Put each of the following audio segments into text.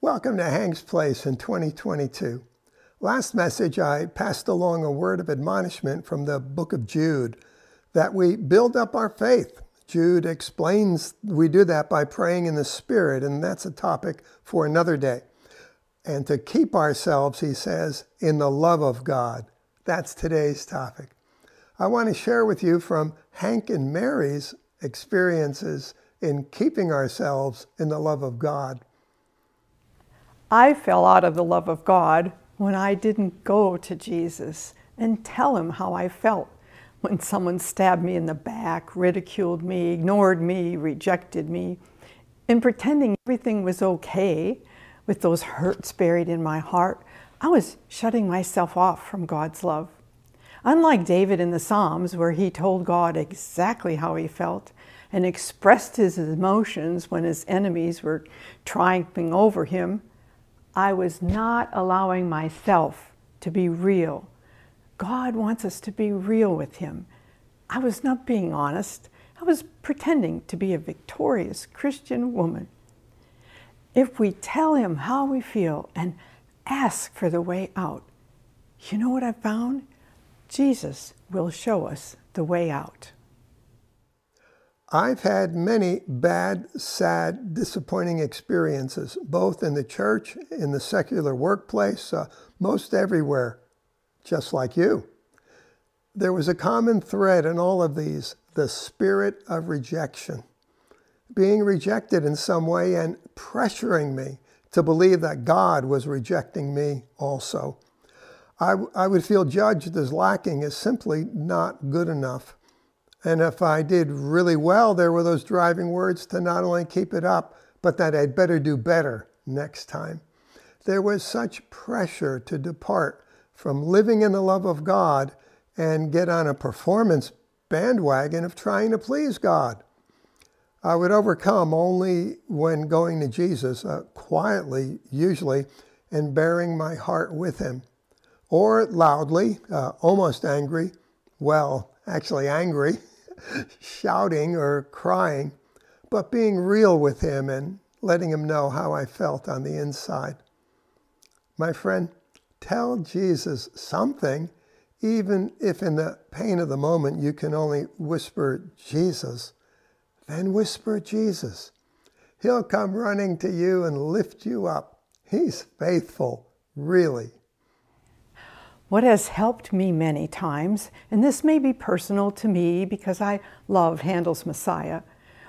Welcome to Hank's Place in 2022. Last message, I passed along a word of admonishment from the book of Jude that we build up our faith. Jude explains we do that by praying in the Spirit, and that's a topic for another day. And to keep ourselves, he says, in the love of God. That's today's topic. I want to share with you from Hank and Mary's experiences in keeping ourselves in the love of God. I fell out of the love of God when I didn't go to Jesus and tell him how I felt when someone stabbed me in the back, ridiculed me, ignored me, rejected me. and pretending everything was okay with those hurts buried in my heart, I was shutting myself off from God's love. Unlike David in the Psalms, where he told God exactly how he felt and expressed his emotions when his enemies were triumphing over him, I was not allowing myself to be real. God wants us to be real with Him. I was not being honest. I was pretending to be a victorious Christian woman. If we tell Him how we feel and ask for the way out, you know what I found? Jesus will show us the way out. I've had many bad, sad, disappointing experiences, both in the church, in the secular workplace, uh, most everywhere, just like you. There was a common thread in all of these the spirit of rejection. Being rejected in some way and pressuring me to believe that God was rejecting me also. I, I would feel judged as lacking, as simply not good enough. And if I did really well, there were those driving words to not only keep it up, but that I'd better do better next time. There was such pressure to depart from living in the love of God and get on a performance bandwagon of trying to please God. I would overcome only when going to Jesus, uh, quietly usually, and baring my heart with him. Or loudly, uh, almost angry, well, actually angry, shouting or crying, but being real with him and letting him know how I felt on the inside. My friend, tell Jesus something, even if in the pain of the moment you can only whisper Jesus, then whisper Jesus. He'll come running to you and lift you up. He's faithful, really. What has helped me many times, and this may be personal to me because I love Handel's Messiah,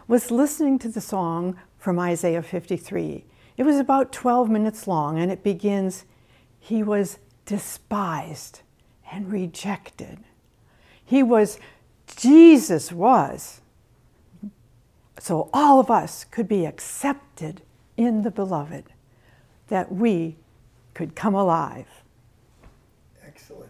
was listening to the song from Isaiah 53. It was about 12 minutes long, and it begins He was despised and rejected. He was, Jesus was. So all of us could be accepted in the beloved, that we could come alive. Excellent.